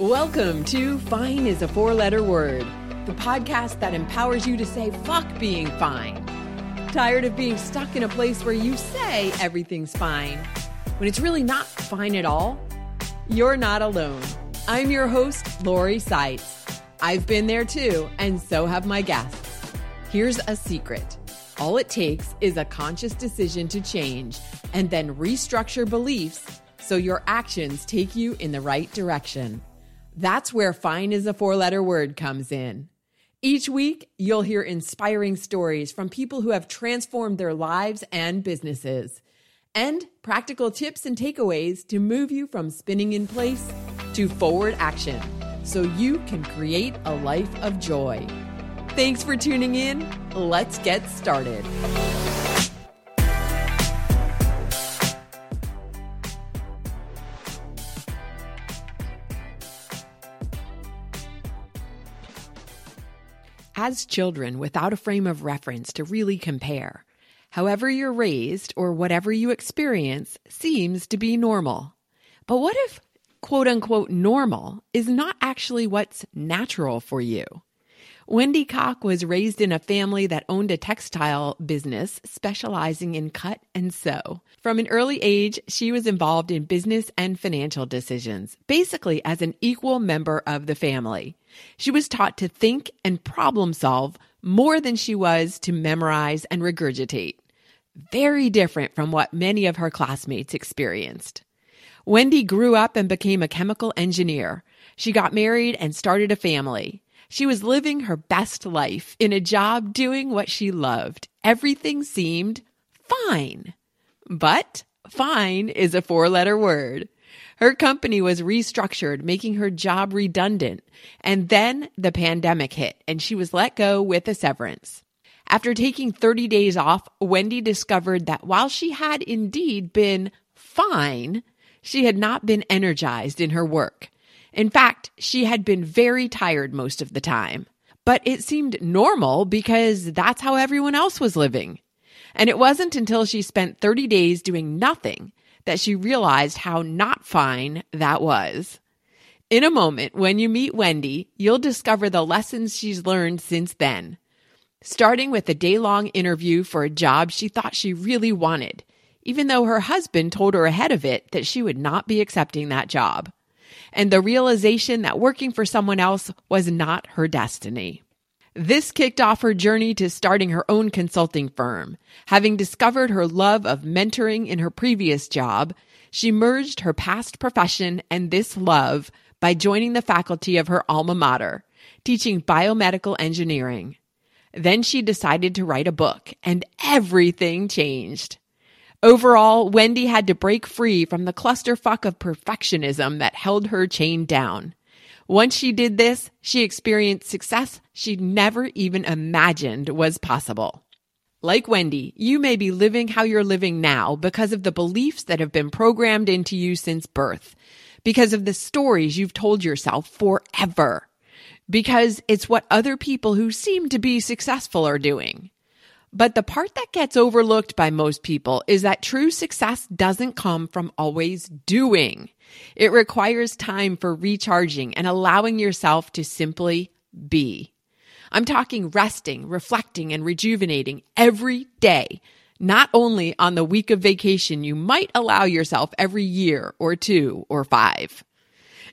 Welcome to Fine is a Four Letter Word, the podcast that empowers you to say fuck being fine. Tired of being stuck in a place where you say everything's fine when it's really not fine at all? You're not alone. I'm your host, Lori Saitz. I've been there too, and so have my guests. Here's a secret all it takes is a conscious decision to change and then restructure beliefs so your actions take you in the right direction. That's where fine is a four letter word comes in. Each week, you'll hear inspiring stories from people who have transformed their lives and businesses, and practical tips and takeaways to move you from spinning in place to forward action so you can create a life of joy. Thanks for tuning in. Let's get started. As children without a frame of reference to really compare, however you're raised or whatever you experience seems to be normal. But what if quote unquote normal is not actually what's natural for you? Wendy Cocke was raised in a family that owned a textile business specializing in cut and sew. From an early age, she was involved in business and financial decisions, basically as an equal member of the family. She was taught to think and problem solve more than she was to memorize and regurgitate. Very different from what many of her classmates experienced. Wendy grew up and became a chemical engineer. She got married and started a family. She was living her best life in a job doing what she loved. Everything seemed fine. But fine is a four letter word. Her company was restructured, making her job redundant. And then the pandemic hit and she was let go with a severance. After taking 30 days off, Wendy discovered that while she had indeed been fine, she had not been energized in her work. In fact, she had been very tired most of the time. But it seemed normal because that's how everyone else was living. And it wasn't until she spent 30 days doing nothing that she realized how not fine that was. In a moment, when you meet Wendy, you'll discover the lessons she's learned since then. Starting with a day long interview for a job she thought she really wanted, even though her husband told her ahead of it that she would not be accepting that job and the realization that working for someone else was not her destiny. This kicked off her journey to starting her own consulting firm. Having discovered her love of mentoring in her previous job, she merged her past profession and this love by joining the faculty of her alma mater, teaching biomedical engineering. Then she decided to write a book, and everything changed. Overall, Wendy had to break free from the clusterfuck of perfectionism that held her chained down. Once she did this, she experienced success she'd never even imagined was possible. Like Wendy, you may be living how you're living now because of the beliefs that have been programmed into you since birth, because of the stories you've told yourself forever, because it's what other people who seem to be successful are doing. But the part that gets overlooked by most people is that true success doesn't come from always doing. It requires time for recharging and allowing yourself to simply be. I'm talking resting, reflecting, and rejuvenating every day, not only on the week of vacation you might allow yourself every year or two or five.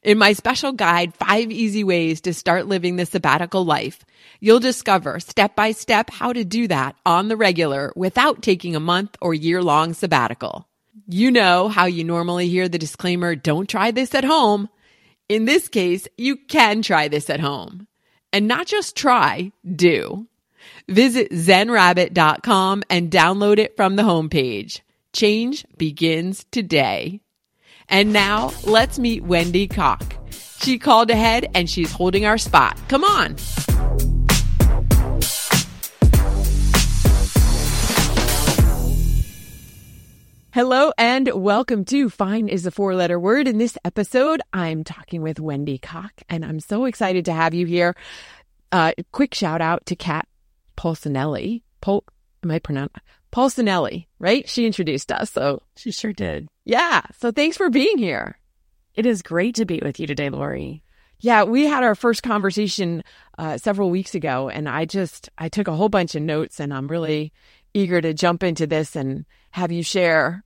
In my special guide, Five Easy Ways to Start Living the Sabbatical Life, you'll discover step by step how to do that on the regular without taking a month or year long sabbatical. You know how you normally hear the disclaimer, don't try this at home. In this case, you can try this at home. And not just try, do. Visit zenrabbit.com and download it from the homepage. Change begins today. And now let's meet Wendy Cocke. She called ahead and she's holding our spot. Come on. Hello and welcome to Fine is a four letter word. In this episode, I'm talking with Wendy Cocke and I'm so excited to have you here. Uh, quick shout out to Kat Polsinelli. Pol, am I pronouncing? Polsinelli, right? She introduced us. So she sure did. Yeah. So thanks for being here. It is great to be with you today, Lori. Yeah, we had our first conversation uh, several weeks ago, and I just I took a whole bunch of notes, and I'm really eager to jump into this and have you share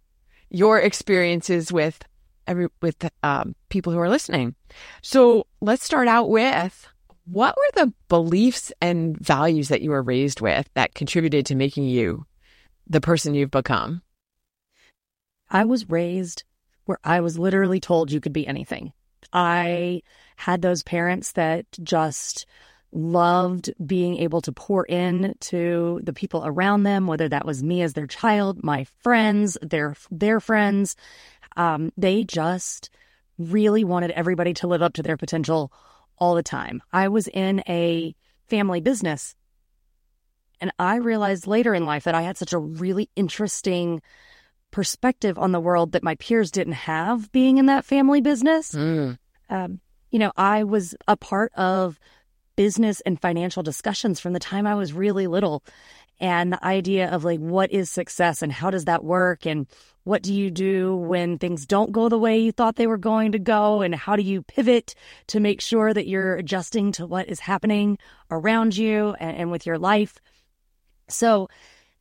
your experiences with every with um, people who are listening. So let's start out with what were the beliefs and values that you were raised with that contributed to making you the person you've become? I was raised where I was literally told you could be anything. I had those parents that just loved being able to pour in to the people around them, whether that was me as their child, my friends, their their friends. Um, they just really wanted everybody to live up to their potential all the time. I was in a family business, and I realized later in life that I had such a really interesting perspective on the world that my peers didn't have being in that family business. Mm. Um, you know, I was a part of business and financial discussions from the time I was really little. And the idea of like, what is success and how does that work? And what do you do when things don't go the way you thought they were going to go? And how do you pivot to make sure that you're adjusting to what is happening around you and, and with your life? So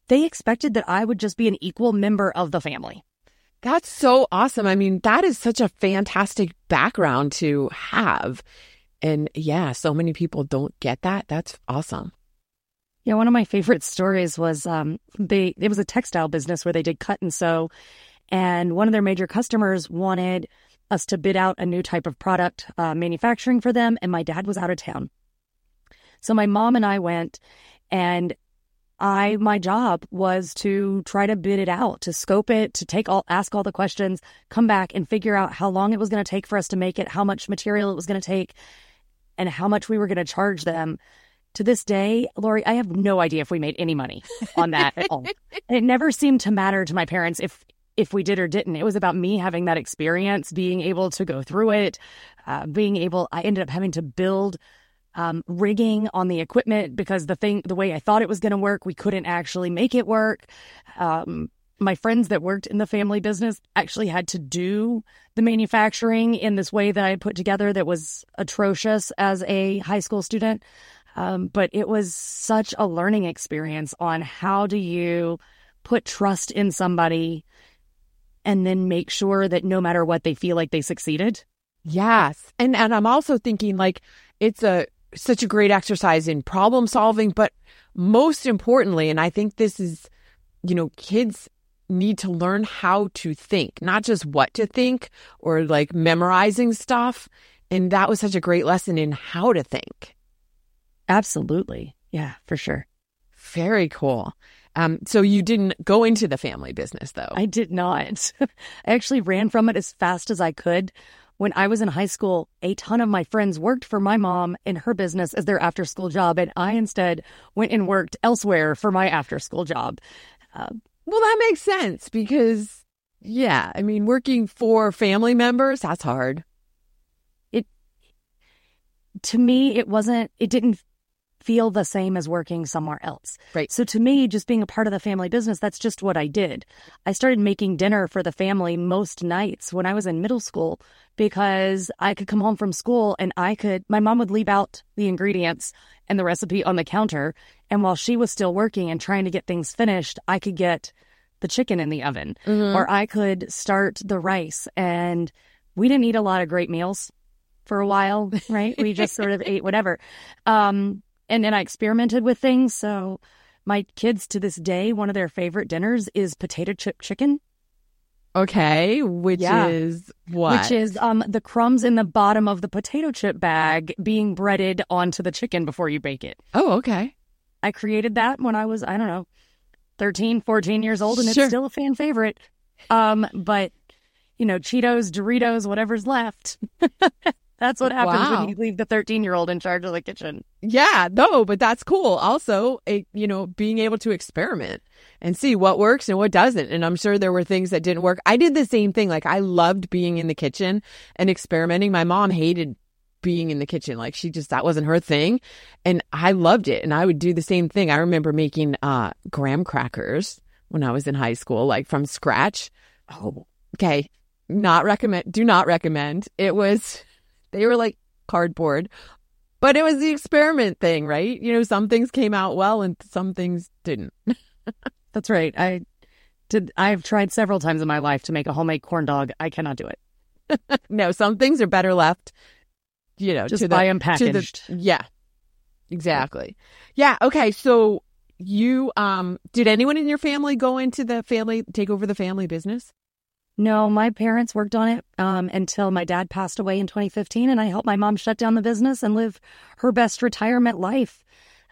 they expected that I would just be an equal member of the family. That's so awesome. I mean, that is such a fantastic background to have. And yeah, so many people don't get that. That's awesome. Yeah, one of my favorite stories was um they it was a textile business where they did cut and sew and one of their major customers wanted us to bid out a new type of product uh, manufacturing for them and my dad was out of town. So my mom and I went and I my job was to try to bid it out, to scope it, to take all ask all the questions, come back and figure out how long it was going to take for us to make it, how much material it was going to take, and how much we were going to charge them. To this day, Lori, I have no idea if we made any money on that at all. it never seemed to matter to my parents if if we did or didn't. It was about me having that experience, being able to go through it, uh, being able. I ended up having to build um, rigging on the equipment because the thing, the way I thought it was going to work, we couldn't actually make it work. Um, my friends that worked in the family business actually had to do the manufacturing in this way that I put together that was atrocious as a high school student. Um, but it was such a learning experience on how do you put trust in somebody and then make sure that no matter what they feel like they succeeded. Yes. And and I'm also thinking like it's a such a great exercise in problem solving, but most importantly, and I think this is, you know, kids need to learn how to think, not just what to think or like memorizing stuff. And that was such a great lesson in how to think. Absolutely. Yeah, for sure. Very cool. Um, so you didn't go into the family business though? I did not. I actually ran from it as fast as I could when I was in high school, a ton of my friends worked for my mom in her business as their after school job, and I instead went and worked elsewhere for my after school job. Uh, well, that makes sense because, yeah, I mean, working for family members, that's hard. It, to me, it wasn't, it didn't feel the same as working somewhere else. Right. So to me, just being a part of the family business, that's just what I did. I started making dinner for the family most nights when I was in middle school because I could come home from school and I could, my mom would leave out the ingredients and the recipe on the counter. And while she was still working and trying to get things finished, I could get the chicken in the oven mm-hmm. or I could start the rice. And we didn't eat a lot of great meals for a while, right? we just sort of ate whatever. Um, and then I experimented with things. So my kids to this day, one of their favorite dinners is potato chip chicken. Okay, which yeah. is what? Which is um the crumbs in the bottom of the potato chip bag being breaded onto the chicken before you bake it. Oh, okay. I created that when I was, I don't know, 13, 14 years old and sure. it's still a fan favorite. Um but you know, Cheetos, Doritos, whatever's left. That's what happens wow. when you leave the 13 year old in charge of the kitchen. Yeah, no, but that's cool. Also, a, you know, being able to experiment and see what works and what doesn't. And I'm sure there were things that didn't work. I did the same thing. Like I loved being in the kitchen and experimenting. My mom hated being in the kitchen. Like she just, that wasn't her thing. And I loved it. And I would do the same thing. I remember making, uh, graham crackers when I was in high school, like from scratch. Oh, okay. Not recommend, do not recommend. It was, they were like cardboard. But it was the experiment thing, right? You know, some things came out well and some things didn't. That's right. I did. I've tried several times in my life to make a homemade corn dog. I cannot do it. no, some things are better left, you know, just to buy the, them packaged. the, yeah, exactly. Yeah. Okay. So you, um, did anyone in your family go into the family, take over the family business? No, my parents worked on it um, until my dad passed away in 2015, and I helped my mom shut down the business and live her best retirement life.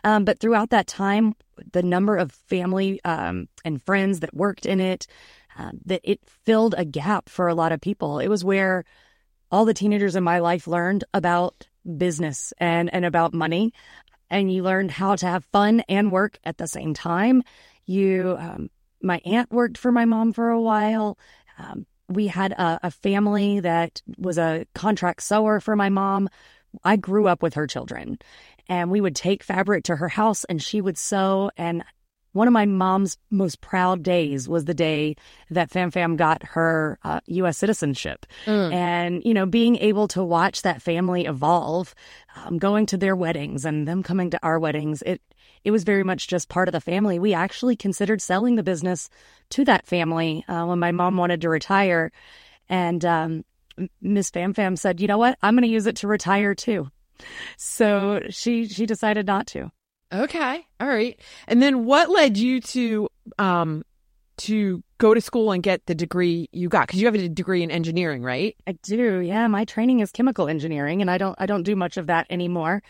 Um, but throughout that time, the number of family um, and friends that worked in it, uh, that it filled a gap for a lot of people. It was where all the teenagers in my life learned about business and and about money, and you learned how to have fun and work at the same time. You, um, my aunt worked for my mom for a while. Um, we had a, a family that was a contract sewer for my mom. I grew up with her children, and we would take fabric to her house and she would sew. And one of my mom's most proud days was the day that Fam Fam got her uh, U.S. citizenship. Mm. And, you know, being able to watch that family evolve, um, going to their weddings and them coming to our weddings, it, it was very much just part of the family. We actually considered selling the business to that family uh, when my mom wanted to retire. And um, Miss Fam Fam said, you know what? I'm going to use it to retire too. So she she decided not to. Okay. All right. And then what led you to um to go to school and get the degree you got? Because you have a degree in engineering, right? I do. Yeah, my training is chemical engineering, and I don't I don't do much of that anymore.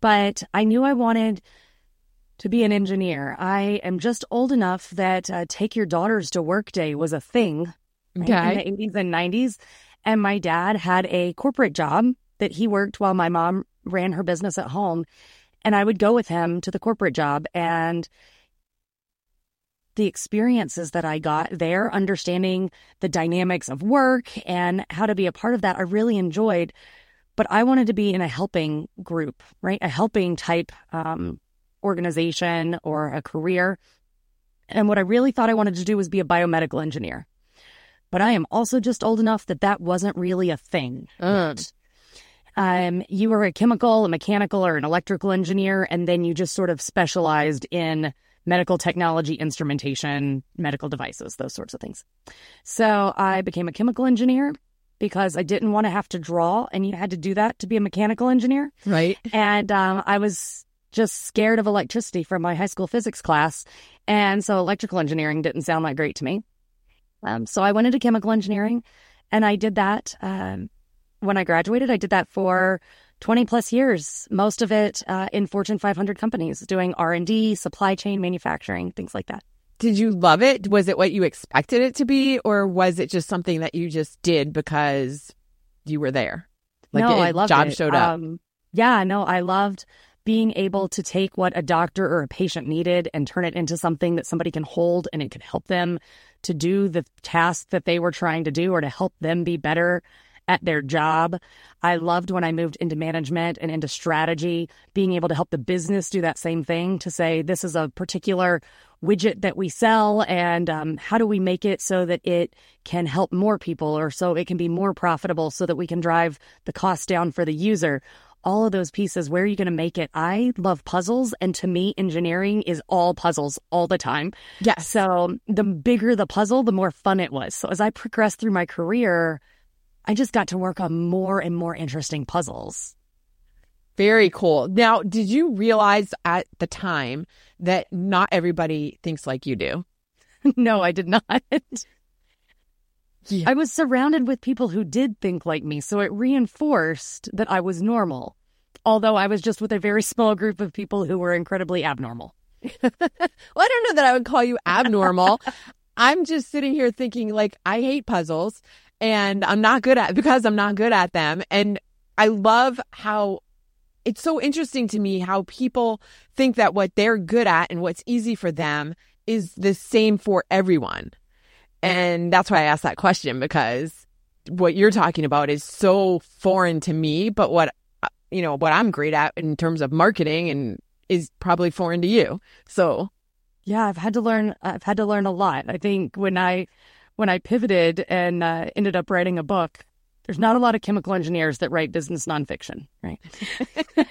But I knew I wanted to be an engineer. I am just old enough that uh, take your daughters to work day was a thing right, Okay. in the 80s and 90s. And my dad had a corporate job that he worked while my mom ran her business at home. And I would go with him to the corporate job. And the experiences that I got there, understanding the dynamics of work and how to be a part of that, I really enjoyed. But I wanted to be in a helping group, right? A helping type um, organization or a career. And what I really thought I wanted to do was be a biomedical engineer. But I am also just old enough that that wasn't really a thing. Mm. Um, you were a chemical, a mechanical, or an electrical engineer, and then you just sort of specialized in medical technology, instrumentation, medical devices, those sorts of things. So I became a chemical engineer because I didn't want to have to draw, and you had to do that to be a mechanical engineer. Right. And um, I was just scared of electricity from my high school physics class. And so electrical engineering didn't sound that great to me. Um, so I went into chemical engineering and I did that um, when I graduated. I did that for 20 plus years, most of it uh, in Fortune 500 companies doing R&D, supply chain, manufacturing, things like that. Did you love it? Was it what you expected it to be, or was it just something that you just did because you were there? Like no, I loved job it. showed up. Um, yeah, no, I loved being able to take what a doctor or a patient needed and turn it into something that somebody can hold and it could help them to do the task that they were trying to do or to help them be better at their job. I loved when I moved into management and into strategy, being able to help the business do that same thing to say, this is a particular widget that we sell and um, how do we make it so that it can help more people or so it can be more profitable so that we can drive the cost down for the user all of those pieces where are you going to make it i love puzzles and to me engineering is all puzzles all the time yes. so the bigger the puzzle the more fun it was so as i progressed through my career i just got to work on more and more interesting puzzles Very cool. Now, did you realize at the time that not everybody thinks like you do? no i did not Yeah. i was surrounded with people who did think like me so it reinforced that i was normal although i was just with a very small group of people who were incredibly abnormal Well, I don't know that I would call you abnormal. I'm just sitting here thinking like I hate puzzles and I'm not good at because I'm not good at them. And I love how it's so interesting to me how people think that what they're good at and what's easy for them is the same for everyone. And that's why I asked that question because what you're talking about is so foreign to me, but what you know, what I'm great at in terms of marketing and is probably foreign to you. So, Yeah, I've had to learn. I've had to learn a lot. I think when I when I pivoted and uh, ended up writing a book There's not a lot of chemical engineers that write business nonfiction, right?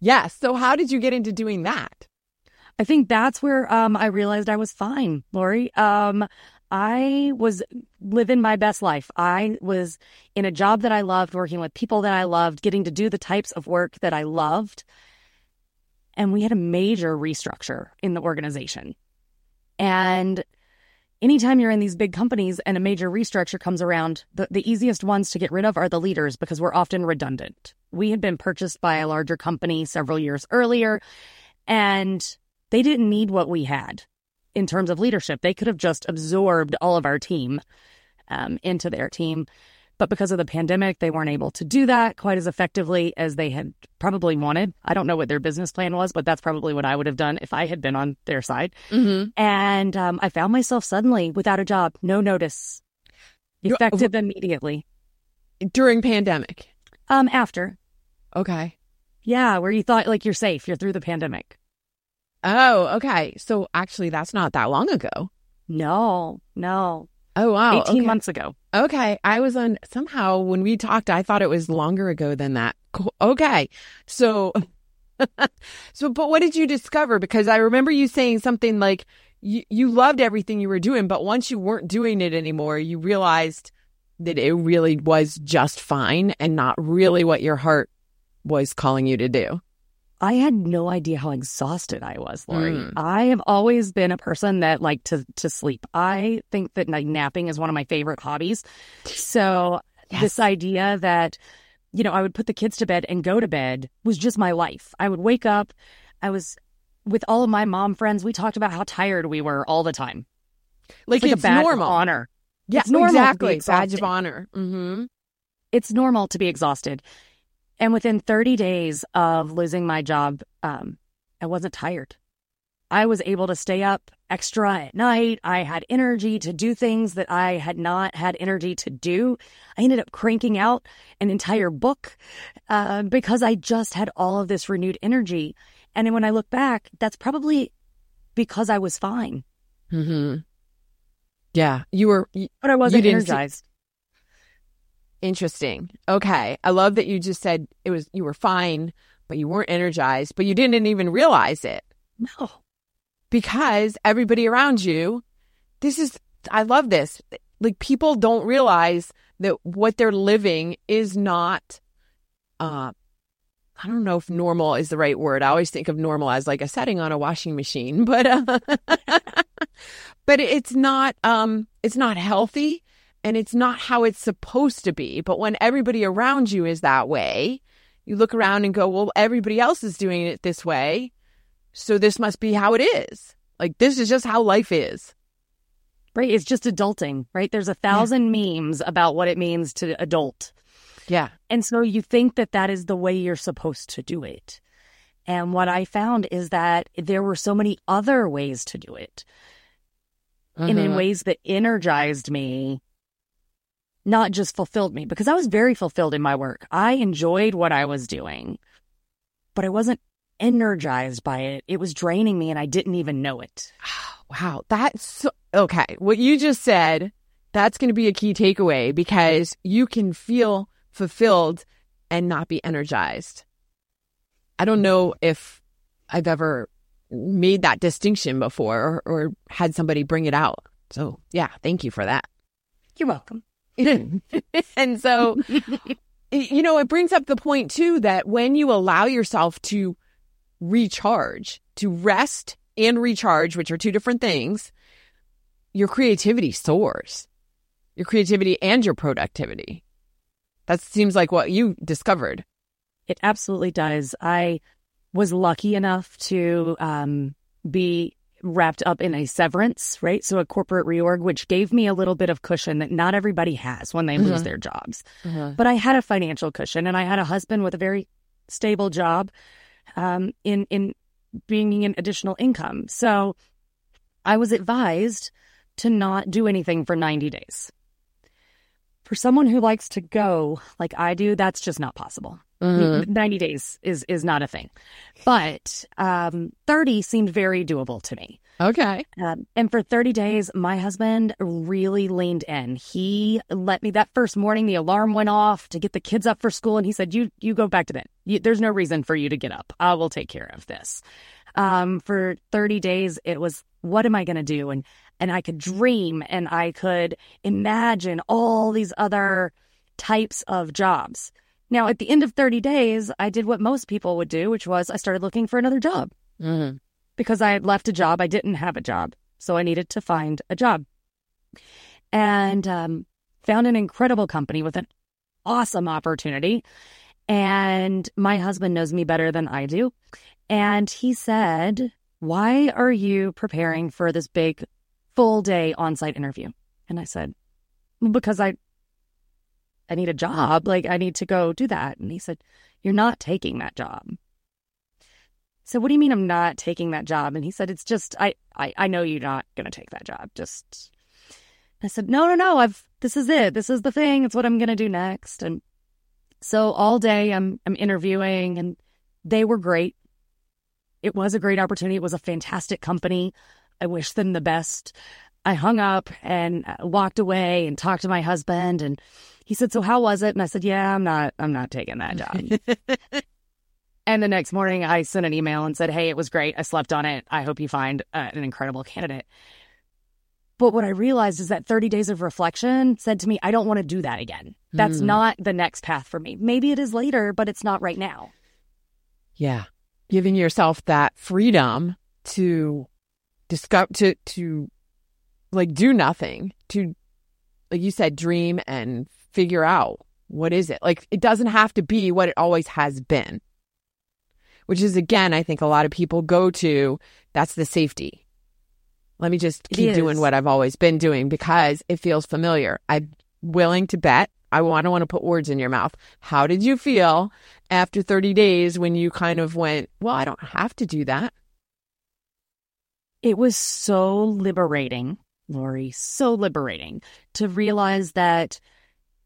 yes. So, how did you get into doing that? I think that's where um, I realized I was fine, Lori. Um, I was living my best life. I was in a job that I loved, working with people that I loved, getting to do the types of work that I loved. And we had a major restructure in the organization. And anytime you're in these big companies and a major restructure comes around, the, the easiest ones to get rid of are the leaders because we're often redundant. We had been purchased by a larger company several years earlier, and they didn't need what we had in terms of leadership. They could have just absorbed all of our team um, into their team. But because of the pandemic, they weren't able to do that quite as effectively as they had probably wanted. I don't know what their business plan was, but that's probably what I would have done if I had been on their side. Mm-hmm. And um, I found myself suddenly without a job, no notice, effective immediately. During pandemic? Um, after. Okay. Yeah, where you thought like you're safe, you're through the pandemic. Oh, okay. So actually, that's not that long ago. No, no. Oh, wow. 18 okay. months ago. Okay. I was on somehow when we talked, I thought it was longer ago than that. Okay. So, so, but what did you discover? Because I remember you saying something like you, you loved everything you were doing, but once you weren't doing it anymore, you realized that it really was just fine and not really what your heart was calling you to do. I had no idea how exhausted I was, Lori. Mm. I have always been a person that like to to sleep. I think that like napping is one of my favorite hobbies. So yes. this idea that you know I would put the kids to bed and go to bed was just my life. I would wake up. I was with all of my mom friends. We talked about how tired we were all the time. Like it's, like it's a badge normal of honor. Yeah, it's normal exactly. Badge of honor. Mm-hmm. It's normal to be exhausted. And within 30 days of losing my job, um, I wasn't tired. I was able to stay up extra at night. I had energy to do things that I had not had energy to do. I ended up cranking out an entire book uh, because I just had all of this renewed energy. And when I look back, that's probably because I was fine. hmm Yeah, you were, but I wasn't energized. Interesting. Okay. I love that you just said it was you were fine, but you weren't energized, but you didn't even realize it. No. Because everybody around you, this is I love this. Like people don't realize that what they're living is not uh I don't know if normal is the right word. I always think of normal as like a setting on a washing machine, but uh, but it's not um it's not healthy and it's not how it's supposed to be. But when everybody around you is that way, you look around and go, well, everybody else is doing it this way. So this must be how it is. Like, this is just how life is. Right. It's just adulting, right? There's a thousand yeah. memes about what it means to adult. Yeah. And so you think that that is the way you're supposed to do it. And what I found is that there were so many other ways to do it. And in mm-hmm. ways that energized me not just fulfilled me because I was very fulfilled in my work. I enjoyed what I was doing, but I wasn't energized by it. It was draining me and I didn't even know it. Wow. That's so, okay. What you just said, that's going to be a key takeaway because you can feel fulfilled and not be energized. I don't know if I've ever made that distinction before or, or had somebody bring it out. So, yeah, thank you for that. You're welcome. and so, you know, it brings up the point too that when you allow yourself to recharge, to rest and recharge, which are two different things, your creativity soars. Your creativity and your productivity. That seems like what you discovered. It absolutely does. I was lucky enough to um, be wrapped up in a severance, right? So a corporate reorg, which gave me a little bit of cushion that not everybody has when they mm-hmm. lose their jobs. Mm-hmm. But I had a financial cushion and I had a husband with a very stable job um, in, in bringing in additional income. So I was advised to not do anything for 90 days. For someone who likes to go like I do, that's just not possible. Mm-hmm. 90 days is is not a thing. But um, 30 seemed very doable to me. Okay. Um, and for 30 days, my husband really leaned in. He let me that first morning, the alarm went off to get the kids up for school. And he said, you, you go back to bed. You, there's no reason for you to get up. I will take care of this. Um, for 30 days, it was, what am I going to do? And, and I could dream and I could imagine all these other types of jobs. Now, at the end of 30 days, I did what most people would do, which was I started looking for another job. Mm-hmm. Because I had left a job, I didn't have a job. So I needed to find a job. And um, found an incredible company with an awesome opportunity. And my husband knows me better than I do. And he said, Why are you preparing for this big full day on site interview? And I said, Because I I need a job. Like, I need to go do that. And he said, You're not taking that job. So what do you mean I'm not taking that job? And he said, It's just I I, I know you're not gonna take that job. Just I said, No, no, no, I've this is it. This is the thing. It's what I'm gonna do next. And so all day I'm I'm interviewing and they were great. It was a great opportunity. It was a fantastic company. I wish them the best. I hung up and uh, walked away and talked to my husband and he said, "So how was it?" And I said, "Yeah, I'm not I'm not taking that job." and the next morning I sent an email and said, "Hey, it was great. I slept on it. I hope you find uh, an incredible candidate." But what I realized is that 30 days of reflection said to me, I don't want to do that again. That's mm. not the next path for me. Maybe it is later, but it's not right now. Yeah. Giving yourself that freedom to discover, to, to like do nothing, to, like you said, dream and figure out what is it. Like it doesn't have to be what it always has been, which is again, I think a lot of people go to that's the safety. Let me just keep doing what I've always been doing because it feels familiar. I'm willing to bet. I want to want to put words in your mouth. How did you feel after 30 days when you kind of went, well, I don't have to do that? It was so liberating, Lori, so liberating to realize that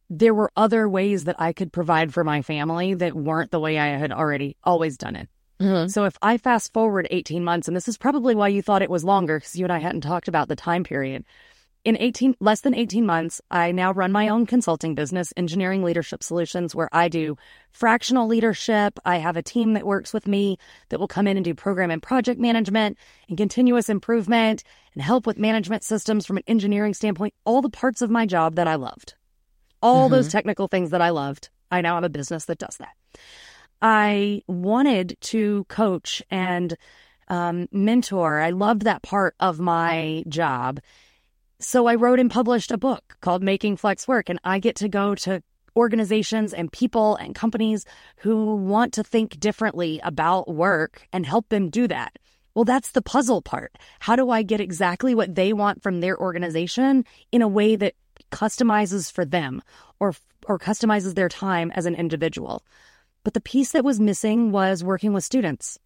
there were other ways that I could provide for my family that weren't the way I had already always done it. Mm-hmm. So if I fast forward 18 months, and this is probably why you thought it was longer because you and I hadn't talked about the time period. In 18 less than 18 months, I now run my own consulting business, Engineering Leadership Solutions, where I do fractional leadership. I have a team that works with me that will come in and do program and project management and continuous improvement and help with management systems from an engineering standpoint, all the parts of my job that I loved all mm-hmm. those technical things that I loved. I now have a business that does that. I wanted to coach and um, mentor. I loved that part of my job. So I wrote and published a book called Making Flex Work, and I get to go to organizations and people and companies who want to think differently about work and help them do that. Well, that's the puzzle part. How do I get exactly what they want from their organization in a way that customizes for them or or customizes their time as an individual. But the piece that was missing was working with students.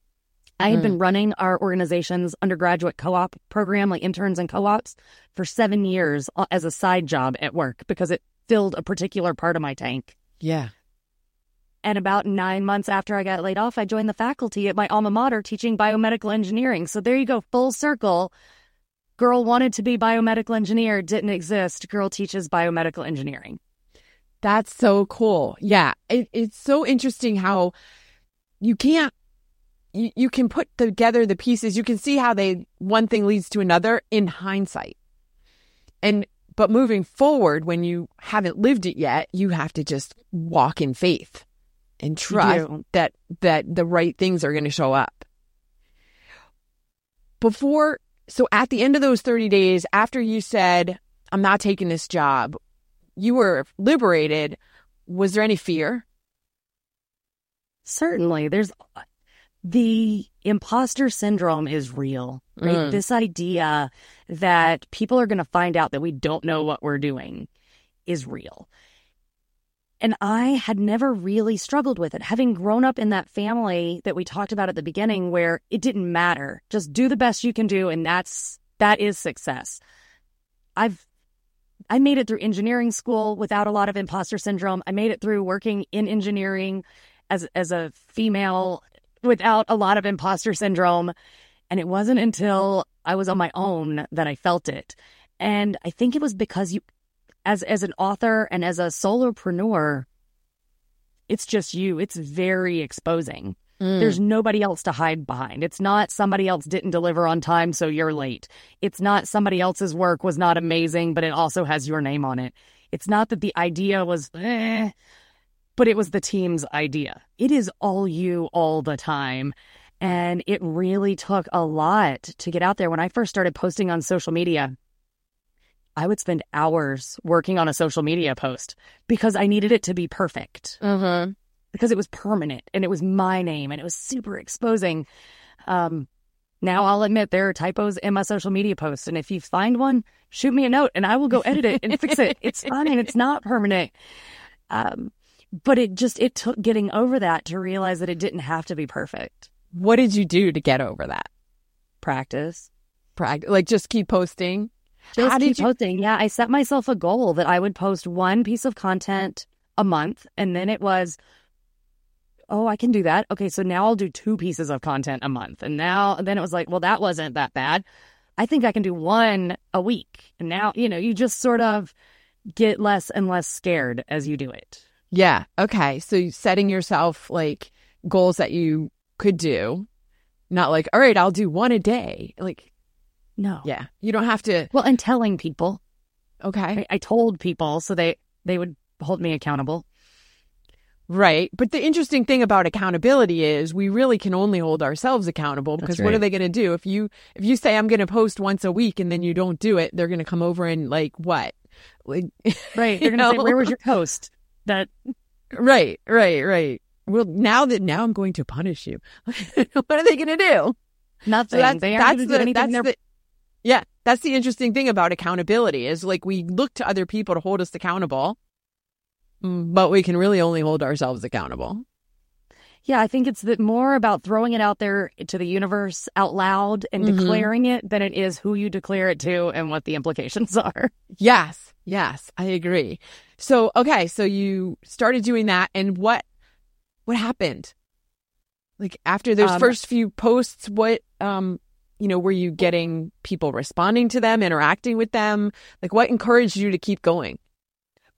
I had been mm. running our organization's undergraduate co-op program, like interns and co-ops, for seven years uh, as a side job at work because it filled a particular part of my tank. Yeah. And about nine months after I got laid off, I joined the faculty at my alma mater teaching biomedical engineering. So there you go, full circle Girl wanted to be biomedical engineer, didn't exist. Girl teaches biomedical engineering. That's so cool. Yeah. It, it's so interesting how you can't, you, you can put together the pieces. You can see how they, one thing leads to another in hindsight. And, but moving forward, when you haven't lived it yet, you have to just walk in faith and trust that, that the right things are going to show up. Before so at the end of those 30 days, after you said, I'm not taking this job, you were liberated. Was there any fear? Certainly. There's the imposter syndrome is real, right? Mm. This idea that people are going to find out that we don't know what we're doing is real. And I had never really struggled with it, having grown up in that family that we talked about at the beginning, where it didn't matter. Just do the best you can do, and that's that is success. I've I made it through engineering school without a lot of imposter syndrome. I made it through working in engineering as as a female without a lot of imposter syndrome. And it wasn't until I was on my own that I felt it. And I think it was because you as as an author and as a solopreneur, it's just you. It's very exposing. Mm. There's nobody else to hide behind. It's not somebody else didn't deliver on time, so you're late. It's not somebody else's work was not amazing, but it also has your name on it. It's not that the idea was, eh, but it was the team's idea. It is all you all the time. And it really took a lot to get out there. When I first started posting on social media, I would spend hours working on a social media post because I needed it to be perfect uh-huh. because it was permanent and it was my name and it was super exposing. Um, now I'll admit there are typos in my social media posts, and if you find one, shoot me a note and I will go edit it and fix it. It's fine. It's not permanent. Um, but it just it took getting over that to realize that it didn't have to be perfect. What did you do to get over that? Practice. Practice, like just keep posting. Just How keep did you? posting. Yeah, I set myself a goal that I would post one piece of content a month, and then it was, oh, I can do that. Okay, so now I'll do two pieces of content a month, and now then it was like, well, that wasn't that bad. I think I can do one a week, and now you know you just sort of get less and less scared as you do it. Yeah. Okay. So setting yourself like goals that you could do, not like, all right, I'll do one a day. Like, No. yeah, you don't have to. Well, and telling people, Okay. I, I told people so they they would hold me accountable. Right. But the interesting thing about accountability is we really can only hold ourselves accountable because what are they going to do if you if you say I'm going to post once a week and then you don't do it, they're going to come over and like what? Like Right. They're gonna say. Where was your post? That right, right, right. Well, now that now I'm going to punish you. what are they going to do? nothing. So that's they aren't that's gonna do anything. that's the yeah that's the interesting thing about accountability is like we look to other people to hold us accountable, but we can really only hold ourselves accountable. Yeah, I think it's the, more about throwing it out there to the universe out loud and Mhm. declaring it than it is who you declare it to and what the implications are. Yes, yes, I agree. So okay, so you started doing that, and what what happened? Like after those Um, first few posts, what um you know were you getting people responding to them, interacting with them? Like what encouraged you to keep going?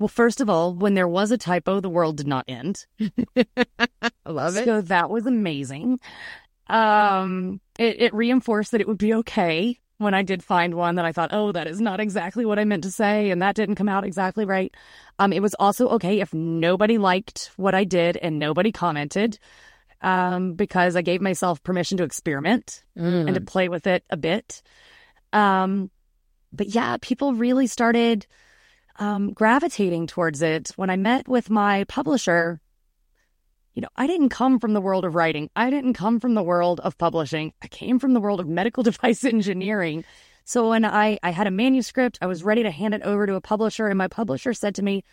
Well, first of all, when there was a typo, the world did not end. I love it. So that was amazing. Um, it, it reinforced that it would be okay when I did find one that I thought, oh, that is not exactly what I meant to say, and that didn't come out exactly right. Um, it was also okay if nobody liked what I did and nobody commented, um, because I gave myself permission to experiment Mm. and to play with it a bit. Um, but yeah, people really started um, gravitating towards it. When I met with my publisher, you know, I didn't come from the world of writing. I didn't come from the world of publishing. I came from the world of medical device engineering. So when I, I had a manuscript, I was ready to hand it over to a publisher, and my publisher said to me,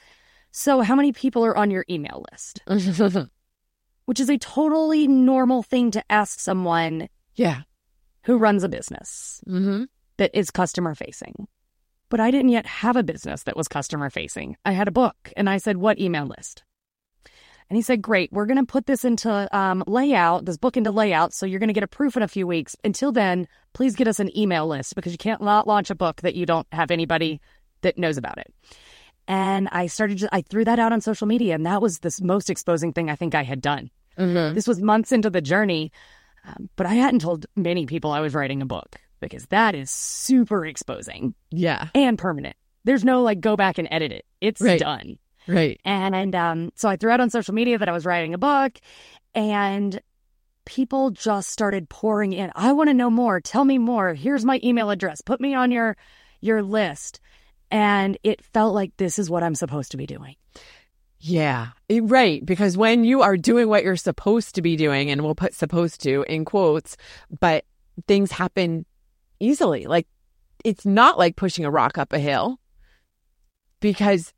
So, how many people are on your email list? Which is a totally normal thing to ask someone yeah. who runs a business Mm-hmm. that is customer facing. But I didn't yet have a business that was customer facing. I had a book and I said, What email list? And he said, Great, we're going to put this into um, layout, this book into layout. So you're going to get a proof in a few weeks. Until then, please get us an email list because you can't not launch a book that you don't have anybody that knows about it. And I started, I threw that out on social media. And that was the most exposing thing I think I had done. Mm-hmm. This was months into the journey, um, but I hadn't told many people I was writing a book because that is super exposing Yeah. and permanent. There's no like go back and edit it. It's Right. done. Right. And and um, so I threw out on social media that I was writing a book, and people just started pouring in. I want to know more. Tell me more. Here's my email address. Put me on your your list. And it felt like this is what I'm supposed to be doing. Yeah, Eh, right. Because when you are doing what you're supposed to be doing, and we'll put supposed to in quotes, but things happen easily. Like it's not like pushing a rock up a hill because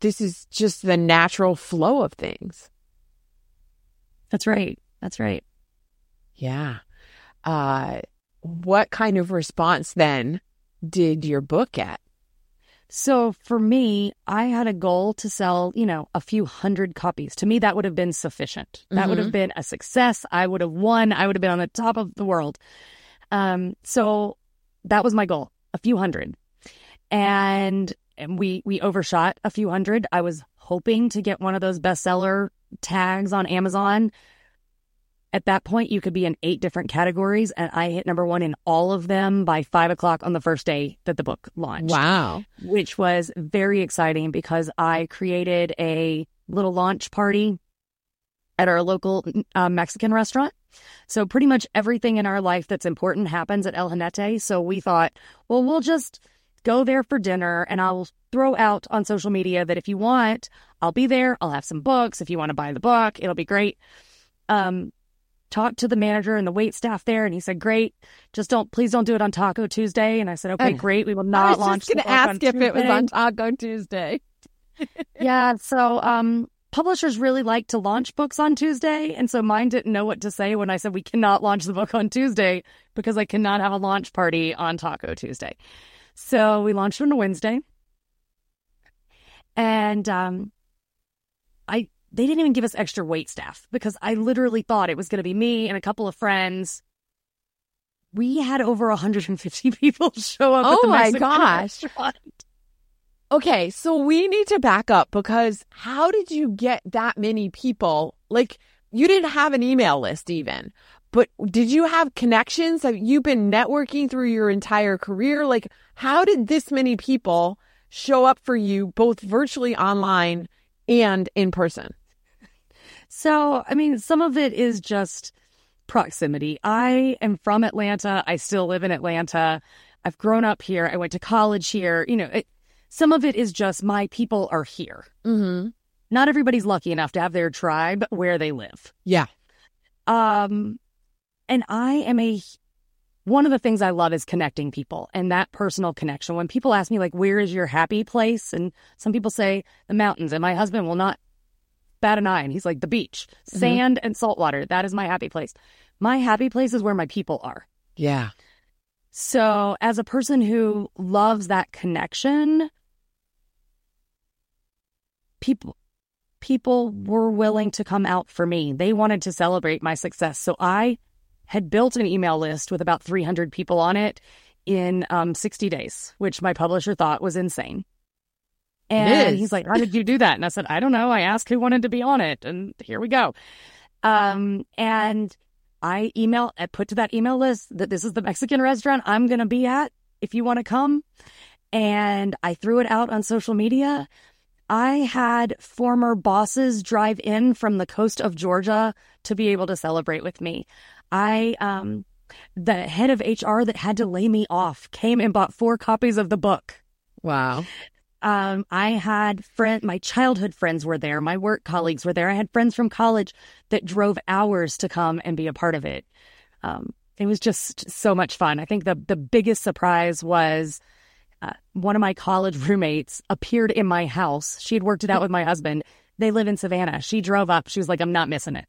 this is just the natural flow of things. That's right. That's right. Yeah. Uh, what kind of response then did your book get? So for me, I had a goal to sell, you know, a few hundred copies. To me, that would have been sufficient. That would have been a success. I would have won. I would have been on the top of the world. Um, so that was my goal, a few hundred. And, and we we overshot a few hundred. I was hoping to get one of those bestseller tags on Amazon. At that point, you could be in eight different categories, and I hit number one in all of them by five o'clock on the first day that the book launched. Wow. Which was very exciting because I created a little launch party at our local uh, Mexican restaurant. So, pretty much everything in our life that's important happens at El Jinete. So, we thought, well, we'll just go there for dinner and I'll throw out on social media that if you want, I'll be there. I'll have some books. If you want to buy the book, it'll be great. Um, talked to the manager and the wait staff there, and he said, "Great, just don't please don't do it on Taco Tuesday." And I said, "Okay, great. We will not I was launch." just going to ask if it was on Taco Tuesday. yeah. So, um, publishers really like to launch books on Tuesday, and so mine didn't know what to say when I said we cannot launch the book on Tuesday because I cannot have a launch party on Taco Tuesday. So we launched on a Wednesday, and um, I they didn't even give us extra wait staff because I literally thought it was going to be me and a couple of friends. We had over 150 people show up. Oh at the my gosh. restaurant. Okay, so we need to back up because how did you get that many people? Like, you didn't have an email list even, but did you have connections? Have you been networking through your entire career? Like, how did this many people show up for you both virtually online and in person? So, I mean, some of it is just proximity. I am from Atlanta. I still live in Atlanta. I've grown up here. I went to college here. You know, it, some of it is just my people are here. Mm-hmm. Not everybody's lucky enough to have their tribe where they live. Yeah. Um, and I am a one of the things I love is connecting people and that personal connection. When people ask me like, "Where is your happy place?" and some people say the mountains, and my husband will not bat an eye, and he's like, "The beach, sand and salt water. That is my happy place." My happy place is where my people are. Yeah. So, as a person who loves that connection, people people were willing to come out for me. They wanted to celebrate my success. So, I had built an email list with about 300 people on it in um, 60 days, which my publisher thought was insane. And he's like, How did you do that? And I said, I don't know. I asked who wanted to be on it. And here we go. Um, and I email, I put to that email list that this is the Mexican restaurant I'm going to be at if you want to come. And I threw it out on social media. I had former bosses drive in from the coast of Georgia to be able to celebrate with me. I, um, the head of HR that had to lay me off came and bought four copies of the book. Wow. Um, I had friend, my childhood friends were there. My work colleagues were there. I had friends from college that drove hours to come and be a part of it. Um, it was just so much fun. I think the the biggest surprise was uh, one of my college roommates appeared in my house. She had worked it out with my husband. They live in Savannah. She drove up. She was like, "I'm not missing it."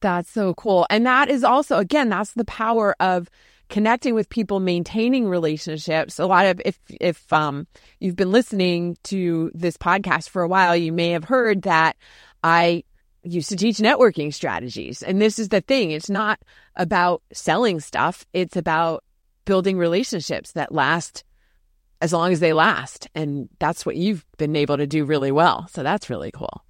That's so cool. And that is also, again, that's the power of connecting with people, maintaining relationships. A lot of, if, if, um, you've been listening to this podcast for a while, you may have heard that I used to teach networking strategies. And this is the thing. It's not about selling stuff. It's about building relationships that last as long as they last. And that's what you've been able to do really well. So that's really cool.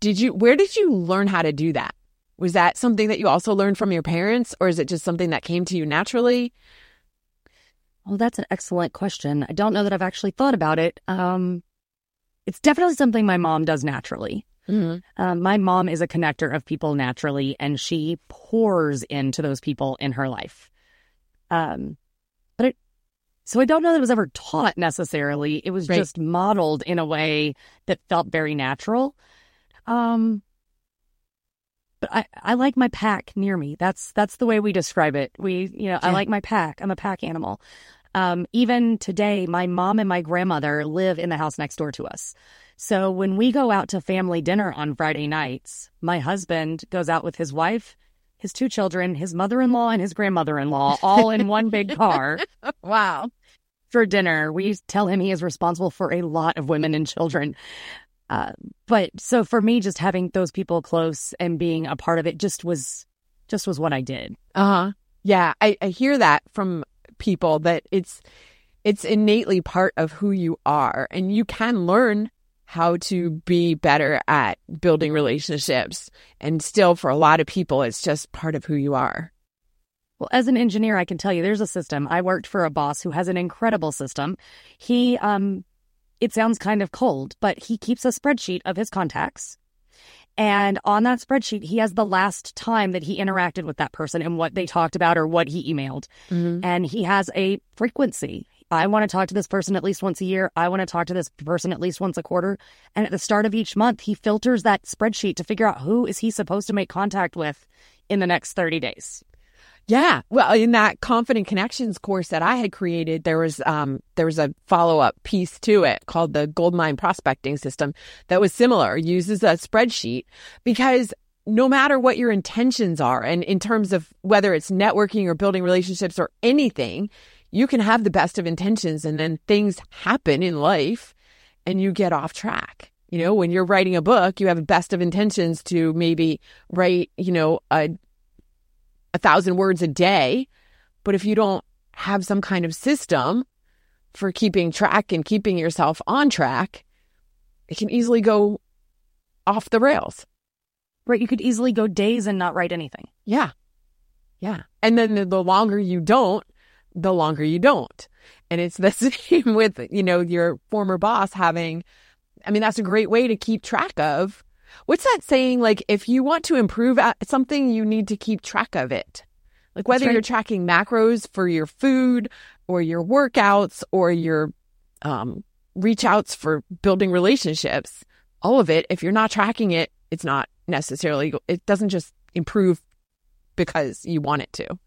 Did you, where did you learn how to do that? Was that something that you also learned from your parents, or is it just something that came to you naturally? Well, that's an excellent question. I don't know that I've actually thought about it. Um, it's definitely something my mom does naturally. Mm-hmm. Um, my mom is a connector of people naturally, and she pours into those people in her life. Um, but it, so I don't know that it was ever taught necessarily. It was Right. just modeled in a way that felt very natural. Um, but I, I like my pack near me. That's that's the way we describe it. We, you know, I like my pack. I'm a pack animal. Um, even today, my mom and my grandmother live in the house next door to us. So when we go out to family dinner on Friday nights, my husband goes out with his wife, his two children, his mother-in-law, and his grandmother-in-law, all in one big car Wow. for dinner. We tell him he is responsible for a lot of women and children. Uh, but so for me, just having those people close and being a part of it just was just was what I did. Uh huh. Yeah, I, I hear that from people that it's it's innately part of who you are and you can learn how to be better at building relationships and still for a lot of people it's just part of who you are. Well, as an engineer, I can tell you there's a system. I worked for a boss who has an incredible system. He, um, it sounds kind of cold, but he keeps a spreadsheet of his contacts. And on that spreadsheet, he has the last time that he interacted with that person and what they talked about or what he emailed. Mm-hmm. And he has a frequency. I want to talk to this person at least once a year. I want to talk to this person at least once a quarter. And at the start of each month, he filters that spreadsheet to figure out who is he supposed to make contact with in the next 30 days. Yeah. Well, in that confident connections course that I had created, there was um there was a follow-up piece to it called the goldmine prospecting system that was similar, uses a spreadsheet because no matter what your intentions are and in terms of whether it's networking or building relationships or anything, you can have the best of intentions and then things happen in life and you get off track. You know, when you're writing a book, you have the best of intentions to maybe write, you know, a a thousand words a day. But if you don't have some kind of system for keeping track and keeping yourself on track, it can easily go off the rails. Right. You could easily go days and not write anything. Yeah. Yeah. And then the, the longer you don't, the longer you don't. And it's the same with, you know, your former boss having, I mean, that's a great way to keep track of What's that saying? Like, if you want to improve at something, you need to keep track of it. Like, whether right. you're tracking macros for your food or your workouts or your um, reach outs for building relationships, all of it, if you're not tracking it, it's not necessarily, it doesn't just improve because you want it to.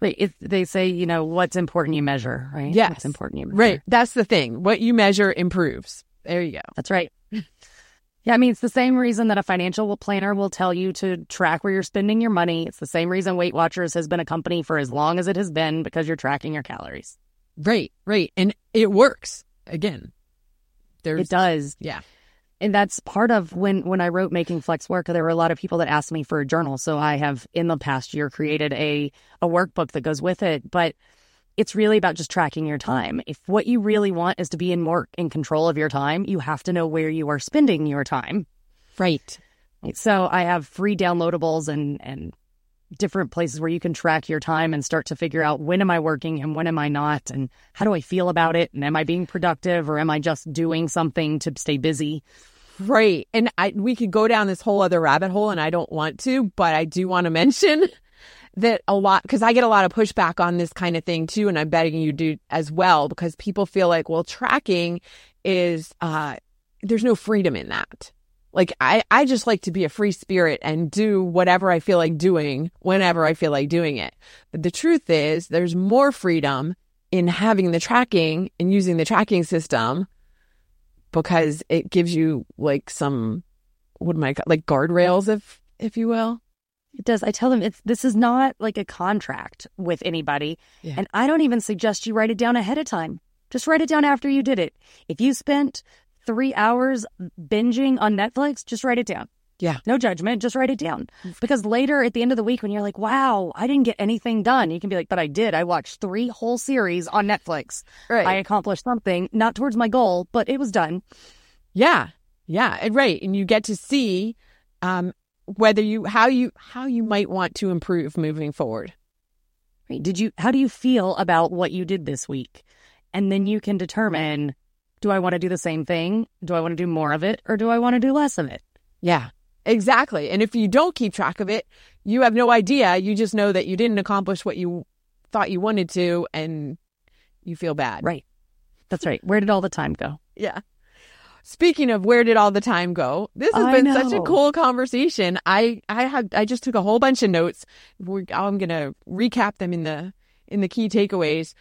If they say, you know, what's important you measure, right? Yes. What's important you measure. Right. That's the thing. What you measure improves. There you go. That's right. Yeah, I mean, it's the same reason that a financial planner will tell you to track where you're spending your money. It's the same reason Weight Watchers has been a company for as long as it has been because you're tracking your calories. Right, right. And it works. Again, there's, it does. Yeah. And that's part of when when I wrote Making Flex Work, there were a lot of people that asked me for a journal. So I have in the past year created a a workbook that goes with it. But it's really about just tracking your time. If what you really want is to be in more in control of your time, you have to know where you are spending your time. Right. So I have free downloadables and and different places where you can track your time and start to figure out when am I working and when am I not and how do I feel about it and am I being productive or am I just doing something to stay busy? Right. And I we could go down this whole other rabbit hole and I don't want to, but I do want to mention that a lot because I get a lot of pushback on this kind of thing too, and I'm betting you do as well because people feel like, well, tracking is uh there's no freedom in that. Like I, I just like to be a free spirit and do whatever I feel like doing whenever I feel like doing it. But the truth is there's more freedom in having the tracking and using the tracking system because it gives you like some what am I like guardrails if if you will. It does. I tell them it's this is not like a contract with anybody. Yeah. And I don't even suggest you write it down ahead of time. Just write it down after you did it. If you spent three hours binging on Netflix, just write it down. Yeah. No judgment, just write it down. Because later at the end of the week, when you're like, wow, I didn't get anything done, you can be like, but I did. I watched three whole series on Netflix. Right. I accomplished something, not towards my goal, but it was done. Yeah. Yeah. Right. And you get to see um, whether you how you how you might want to improve moving forward. Right. Did you how do you feel about what you did this week? And then you can determine do I want to do the same thing? Do I want to do more of it or do I want to do less of it? Yeah. Exactly. And if you don't keep track of it, you have no idea. You just know that you didn't accomplish what you thought you wanted to and you feel bad. Right. That's right. Where did all the time go? Yeah. Speaking of where did all the time go? This has I been know. such a cool conversation. I I had I just took a whole bunch of notes. We're, I'm gonna recap them in the in the key takeaways.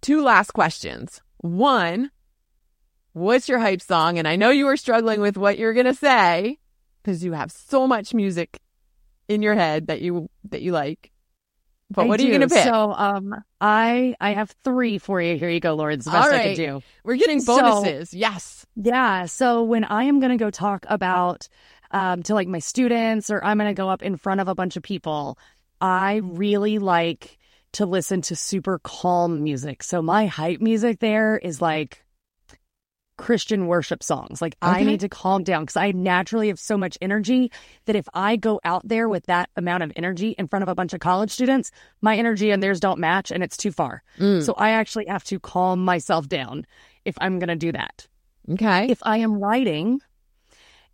Two last questions. One, what's your hype song? And I know you were struggling with what you're gonna say because you have so much music in your head that you that you like. But I what are you going to pick? So, um, I I have three for you. Here you go, Lauren. It's the best right. I could do. We're getting bonuses. So, yes. Yeah. So when I am going to go talk about um, to like my students, or I'm going to go up in front of a bunch of people, I really like to listen to super calm music. So my hype music there is like Christian worship songs. Like okay. I need to calm down because I naturally have so much energy that if I go out there with that amount of energy in front of a bunch of college students, my energy and theirs don't match and it's too far. Mm. So I actually have to calm myself down if I'm going to do that. Okay. If I am writing,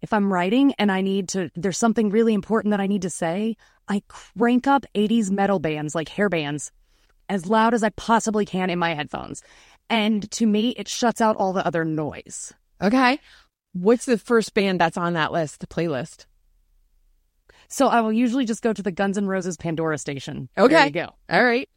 if I'm writing and I need to, there's something really important that I need to say, I crank up 80s metal bands like hair bands as loud as I possibly can in my headphones. And to me, it shuts out all the other noise. Okay. What's the first band that's on that list, the playlist? So I will usually just go to the Guns N' Roses Pandora station. Okay. There you go. All right.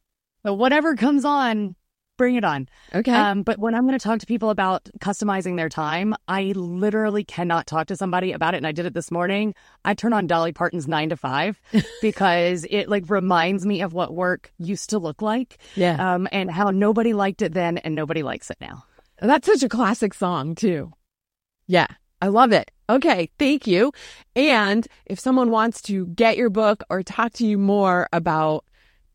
So whatever comes on, bring it on. Okay. Um, but when I'm going to talk to people about customizing their time, I literally cannot talk to somebody about it. And I did it this morning. I turn on Dolly Parton's nine to five because it like reminds me of what work used to look like. Yeah. Um, and how nobody liked it then and nobody likes it now. That's such a classic song too. Yeah. I love it. Okay, thank you. And if someone wants to get your book or talk to you more about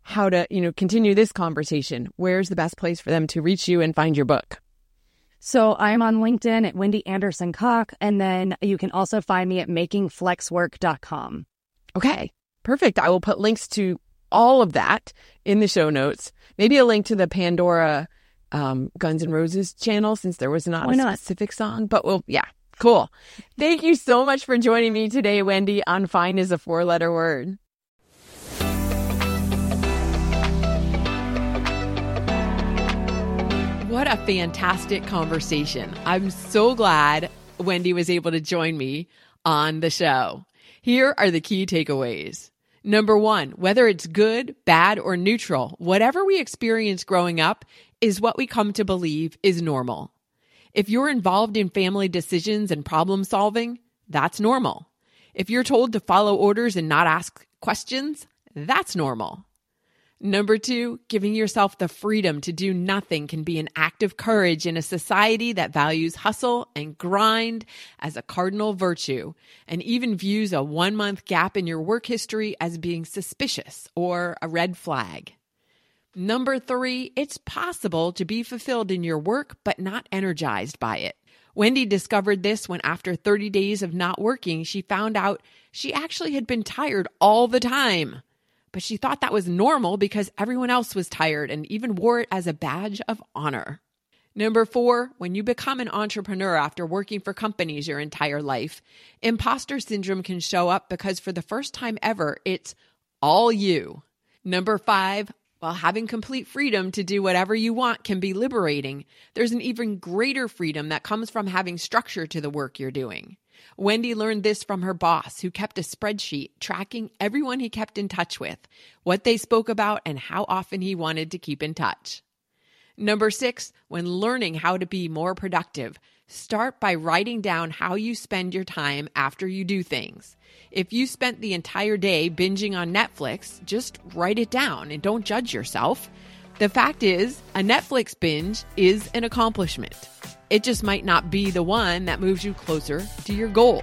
how to, you know, continue this conversation, where's the best place for them to reach you and find your book? So I'm on LinkedIn at Wendy Anderson Cocke, and then you can also find me at makingflexwork.com. Okay, perfect. I will put links to all of that in the show notes. Maybe a link to the Pandora um, Guns N' Roses channel since there was not Why a not? specific song, but we'll, yeah, cool. Thank you so much for joining me today, Wendy, on Fine is a Four Letter Word. What a fantastic conversation. I'm so glad Wendy was able to join me on the show. Here are the key takeaways. Number one, whether it's good, bad, or neutral, whatever we experience growing up is what we come to believe is normal. If you're involved in family decisions and problem solving, that's normal. If you're told to follow orders and not ask questions, that's normal. Number two, giving yourself the freedom to do nothing can be an act of courage in a society that values hustle and grind as a cardinal virtue and even views a one month gap in your work history as being suspicious or a red flag. Number three, it's possible to be fulfilled in your work but not energized by it. Wendy discovered this when, after 30 days of not working, she found out she actually had been tired all the time but she thought that was normal because everyone else was tired and even wore it as a badge of honor. Number four, when you become an entrepreneur after working for companies your entire life, imposter syndrome can show up because for the first time ever, it's all you. Number five, while having complete freedom to do whatever you want can be liberating, there's an even greater freedom that comes from having structure to the work you're doing. Wendy learned this from her boss, who kept a spreadsheet tracking everyone he kept in touch with, what they spoke about, and how often he wanted to keep in touch. Number six, when learning how to be more productive, start by writing down how you spend your time after you do things. If you spent the entire day binging on Netflix, just write it down and don't judge yourself. The fact is, a Netflix binge is an accomplishment. It just might not be the one that moves you closer to your goals.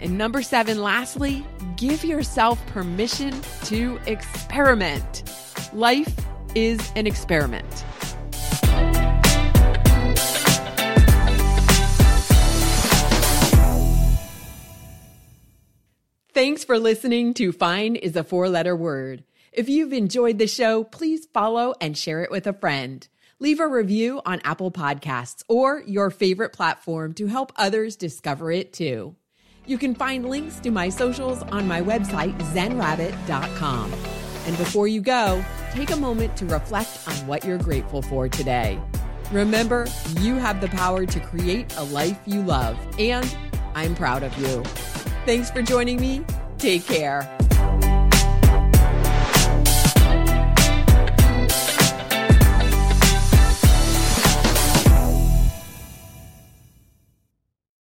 And number seven, lastly, give yourself permission to experiment. Life is an experiment. Thanks for listening to Fine is a Four Letter Word. If you've enjoyed the show, please follow and share it with a friend. Leave a review on Apple Podcasts or your favorite platform to help others discover it too. You can find links to my socials on my website, zenrabbit.com. And before you go, take a moment to reflect on what you're grateful for today. Remember, you have the power to create a life you love, and I'm proud of you. Thanks for joining me. Take care.